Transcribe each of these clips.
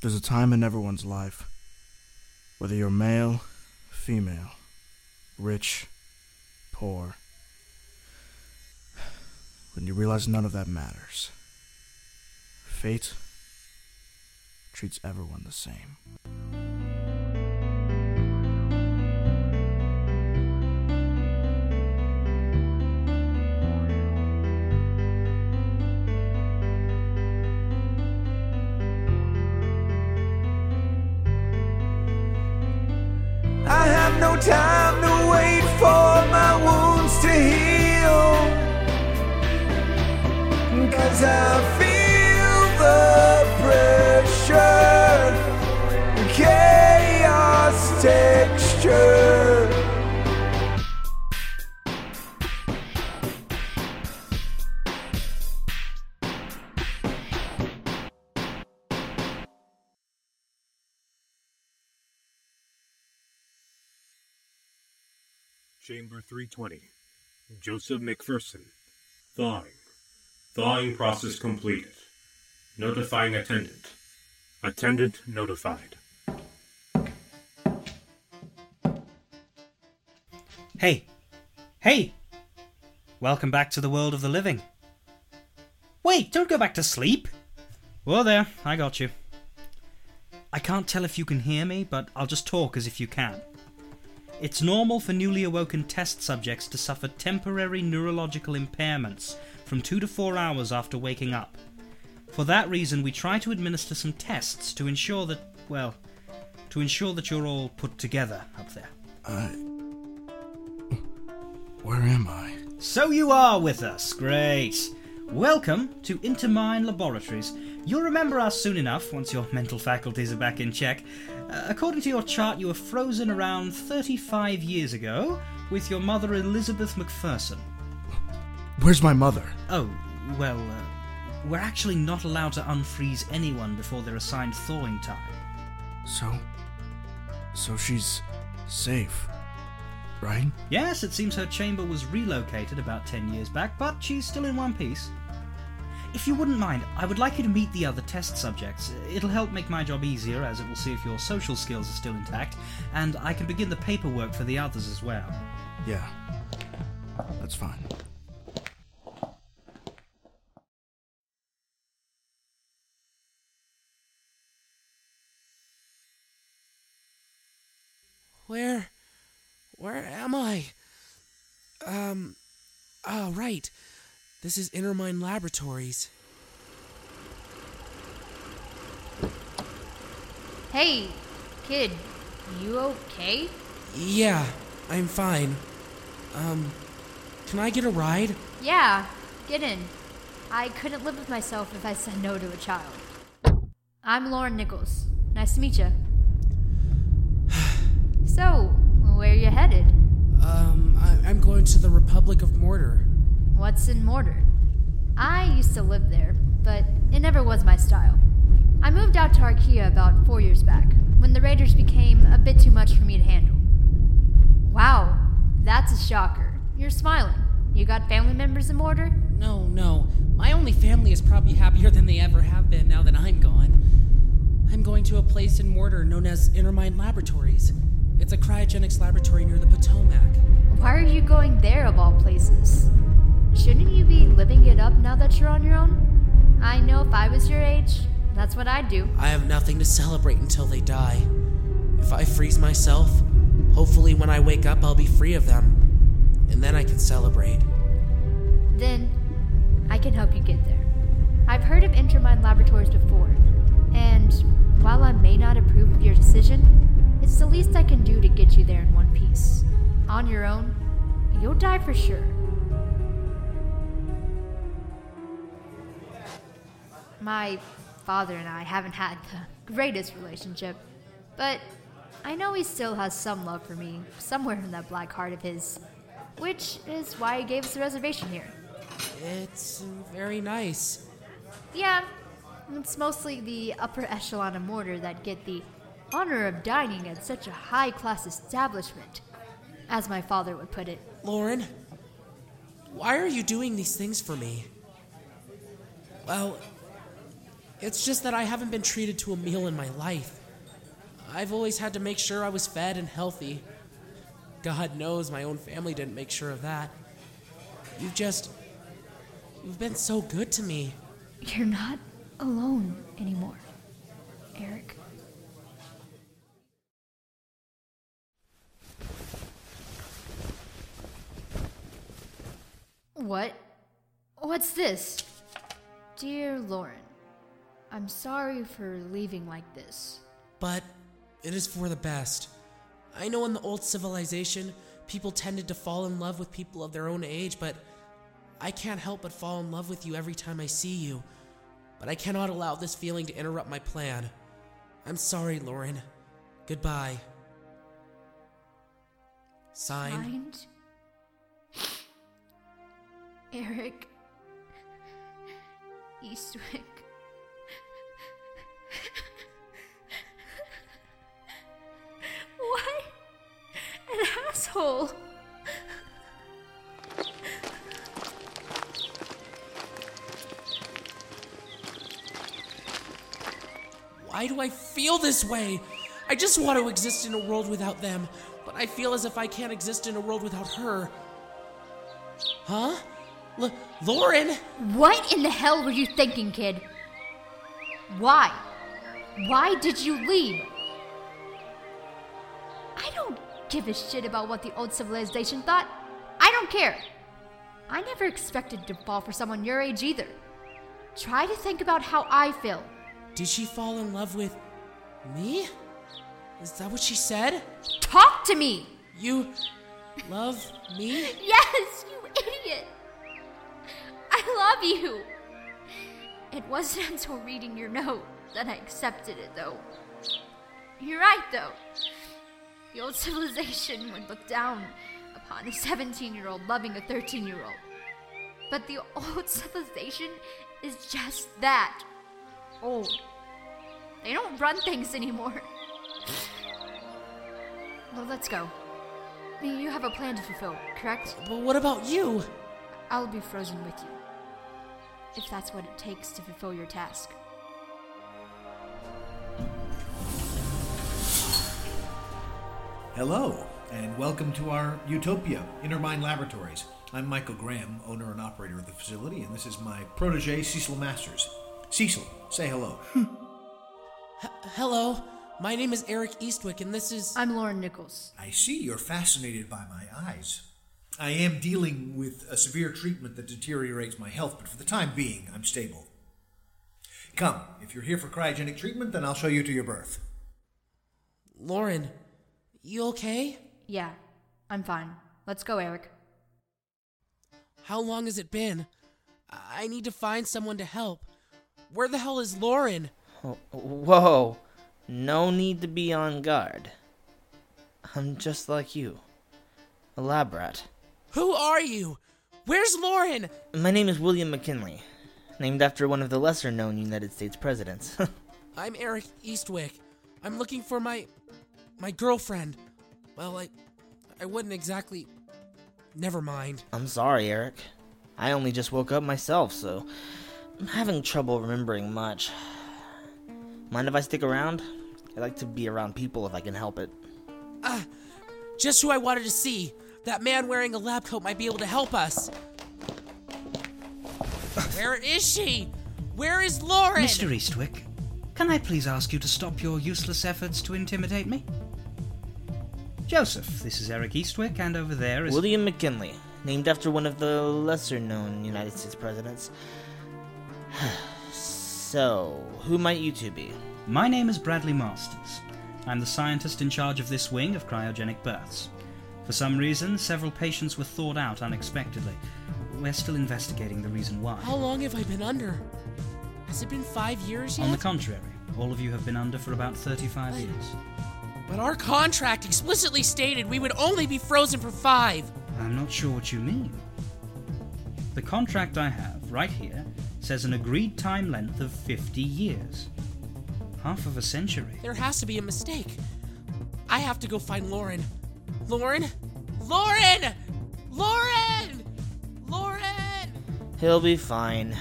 There's a time in everyone's life, whether you're male, female, rich, poor, when you realize none of that matters. Fate treats everyone the same. No time to wait for my wounds to heal. Cause I feel the pressure, chaos texture. Chamber 320. Joseph McPherson. Thawing. Thawing process completed. Notifying attendant. Attendant notified. Hey! Hey! Welcome back to the world of the living. Wait, don't go back to sleep! Whoa there, I got you. I can't tell if you can hear me, but I'll just talk as if you can. It's normal for newly awoken test subjects to suffer temporary neurological impairments from two to four hours after waking up. For that reason, we try to administer some tests to ensure that, well, to ensure that you're all put together up there. I. Where am I? So you are with us. Great. Welcome to Intermine Laboratories. You'll remember us soon enough once your mental faculties are back in check. Uh, according to your chart, you were frozen around 35 years ago with your mother Elizabeth McPherson. Where's my mother? Oh, well, uh, we're actually not allowed to unfreeze anyone before their assigned thawing time. So. So she's safe, right? Yes, it seems her chamber was relocated about 10 years back, but she's still in one piece. If you wouldn't mind, I would like you to meet the other test subjects. It'll help make my job easier, as it will see if your social skills are still intact, and I can begin the paperwork for the others as well. Yeah. That's fine. Where. Where am I? Um. Oh, right. This is Intermine Laboratories. Hey, kid, you okay? Yeah, I'm fine. Um. Can I get a ride? Yeah, get in. I couldn't live with myself if I said no to a child. I'm Lauren Nickels. Nice to meet you. So, where are you headed? Um, I- I'm going to the Republic of Mortar. What's in Mortar? I used to live there, but it never was my style. I moved out to Archaea about four years back, when the Raiders became a bit too much for me to handle. Wow, that's a shocker. You're smiling. You got family members in Mortar? No, no. My only family is probably happier than they ever have been now that I'm gone. I'm going to a place in Mortar known as Intermine Laboratories. It's a cryogenics laboratory near the Potomac. Why are you going there of all places? Shouldn't you be living it up now that you're on your own? I know if I was your age, that's what I'd do. I have nothing to celebrate until they die. If I freeze myself, hopefully when I wake up I'll be free of them. And then I can celebrate. Then I can help you get there. I've heard of Intermine Laboratories before, and while I may not approve of your decision, it's the least I can do to get you there in one piece. On your own, you'll die for sure. My father and I haven't had the greatest relationship, but I know he still has some love for me somewhere in that black heart of his, which is why he gave us a reservation here. It's very nice. Yeah, it's mostly the upper echelon of mortar that get the honor of dining at such a high class establishment, as my father would put it. Lauren, why are you doing these things for me? Well, It's just that I haven't been treated to a meal in my life. I've always had to make sure I was fed and healthy. God knows my own family didn't make sure of that. You've just. You've been so good to me. You're not alone anymore, Eric. What? What's this? Dear Lauren, I'm sorry for leaving like this. But it is for the best. I know in the old civilization, people tended to fall in love with people of their own age, but I can't help but fall in love with you every time I see you. But I cannot allow this feeling to interrupt my plan. I'm sorry, Lauren. Goodbye. Signed, Signed? Eric Eastwick. what? An asshole. Why do I feel this way? I just want to exist in a world without them, but I feel as if I can't exist in a world without her. Huh? L- Lauren? What in the hell were you thinking, kid? Why? Why did you leave? I don't give a shit about what the old civilization thought. I don't care. I never expected to fall for someone your age either. Try to think about how I feel. Did she fall in love with me? Is that what she said? Talk to me! You love me? Yes, you idiot! I love you! It wasn't until reading your note that I accepted it, though. You're right, though. The old civilization would look down upon a 17 year old loving a 13 year old. But the old civilization is just that old. They don't run things anymore. Well, let's go. You have a plan to fulfill, correct? But what about you? I'll be frozen with you. If that's what it takes to fulfill your task. Hello, and welcome to our Utopia, Intermine Laboratories. I'm Michael Graham, owner and operator of the facility, and this is my protege, Cecil Masters. Cecil, say hello. Hmm. H- hello, my name is Eric Eastwick, and this is. I'm Lauren Nickels. I see you're fascinated by my eyes. I am dealing with a severe treatment that deteriorates my health, but for the time being, I'm stable. Come, if you're here for cryogenic treatment, then I'll show you to your berth. Lauren, you okay? Yeah, I'm fine. Let's go, Eric. How long has it been? I I need to find someone to help. Where the hell is Lauren? Oh, Whoa, no need to be on guard. I'm just like you, a lab rat. Who are you? Where's Lauren? My name is William McKinley, named after one of the lesser known United States presidents. I'm Eric Eastwick. I'm looking for my my girlfriend. Well, I I wouldn't exactly Never mind. I'm sorry, Eric. I only just woke up myself, so I'm having trouble remembering much. Mind if I stick around? I like to be around people if I can help it. Ah, just who I wanted to see. That man wearing a lab coat might be able to help us. Where is she? Where is Lauren? Mr. Eastwick, can I please ask you to stop your useless efforts to intimidate me? Joseph, this is Eric Eastwick, and over there is. William McKinley, named after one of the lesser known United States presidents. so, who might you two be? My name is Bradley Masters. I'm the scientist in charge of this wing of cryogenic berths. For some reason, several patients were thawed out unexpectedly. We're still investigating the reason why. How long have I been under? Has it been five years yet? On the contrary, all of you have been under for about 35 years. But our contract explicitly stated we would only be frozen for five. I'm not sure what you mean. The contract I have, right here, says an agreed time length of 50 years. Half of a century. There has to be a mistake. I have to go find Lauren. Lauren? Lauren! Lauren! Lauren! He'll be fine.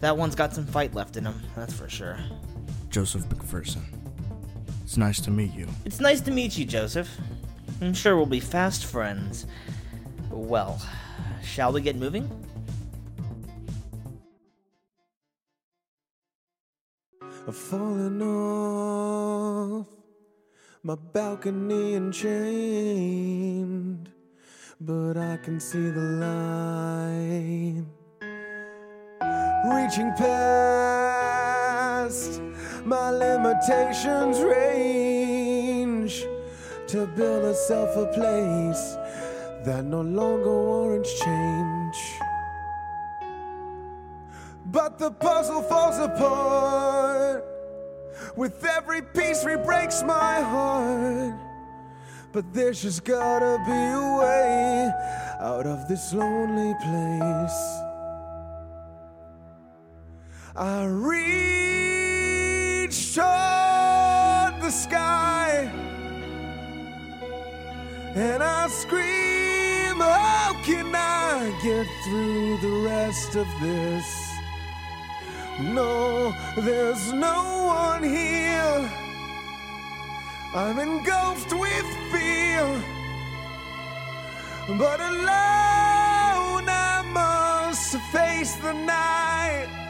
That one's got some fight left in him, that's for sure. Joseph McPherson. It's nice to meet you. It's nice to meet you, Joseph. I'm sure we'll be fast friends. Well, shall we get moving? I've fallen off my balcony and chained, but I can see the light reaching past my limitations range to build myself a place that no longer warrants change. But the puzzle falls apart. With every piece re breaks my heart. But there's just gotta be a way out of this lonely place. I reach toward the sky and I scream, How can I get through the rest of this? No, there's no one here. I'm engulfed with fear, but alone I must face the night.